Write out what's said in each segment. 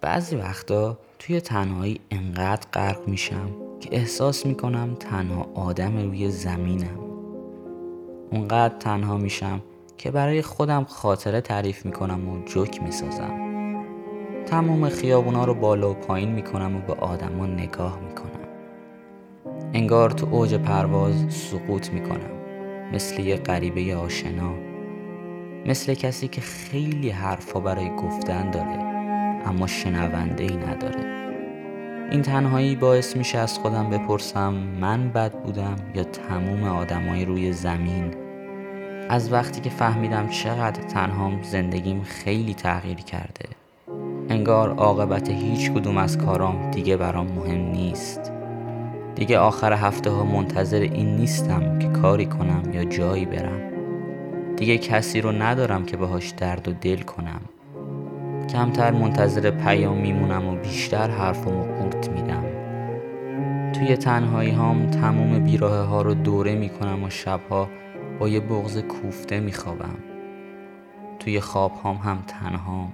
بعضی وقتا توی تنهایی انقدر غرق میشم که احساس می‌کنم تنها آدم روی زمینم. اونقدر تنها میشم که برای خودم خاطره تعریف می‌کنم و جوک می‌سازم. تمام خیابونا رو بالا و پایین می‌کنم و به آدما نگاه می‌کنم. انگار تو اوج پرواز سقوط می‌کنم. مثل یه غریبه آشنا. مثل کسی که خیلی حرفا برای گفتن داره. اما شنونده ای نداره. این تنهایی باعث میشه از خودم بپرسم من بد بودم یا تموم آدمای روی زمین؟ از وقتی که فهمیدم چقدر تنهام زندگیم خیلی تغییر کرده انگار عاقبت هیچ کدوم از کارام دیگه برام مهم نیست. دیگه آخر هفته ها منتظر این نیستم که کاری کنم یا جایی برم. دیگه کسی رو ندارم که باهاش درد و دل کنم. کمتر منتظر پیام میمونم و بیشتر حرف و قورت میدم. توی تنهایی هام تموم بیراه ها رو دوره می‌کنم و شبها با یه بغز کوفته میخوابم. توی خواب هام هم تنهام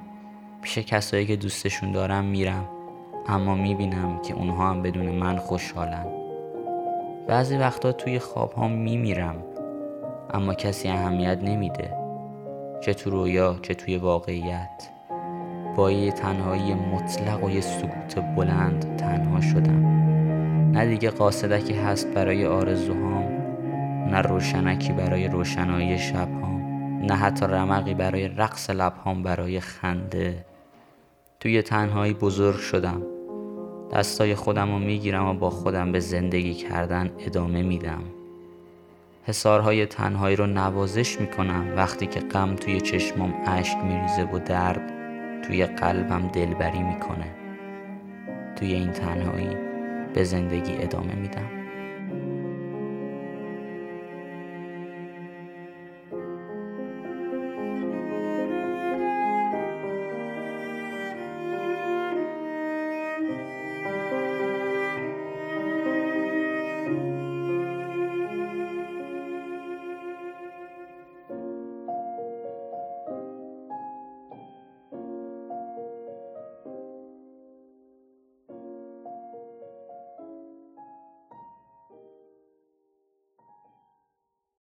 پیش کسایی که دوستشون دارم میرم اما می‌بینم که اونها هم بدون من خوشحالن. بعضی وقتا توی خواب ها میمیرم اما کسی اهمیت نمیده چه تو رویا چه توی واقعیت. با یه تنهایی مطلق و یه سکوت بلند تنها شدم. نه دیگه قاصدکی هست برای آرزوهام نه روشنکی برای روشنایی شبهام نه حتی رمقی برای رقص لبهام برای خنده. توی تنهایی بزرگ شدم. دستای خودم رو می‌گیرم و با خودم به زندگی کردن ادامه میدم. حسارهای تنهایی رو نوازش می‌کنم وقتی که غم توی چشمام اشک میریزه و درد توی قلبم دلبری می‌کنه. توی این تنهایی به زندگی ادامه میدم.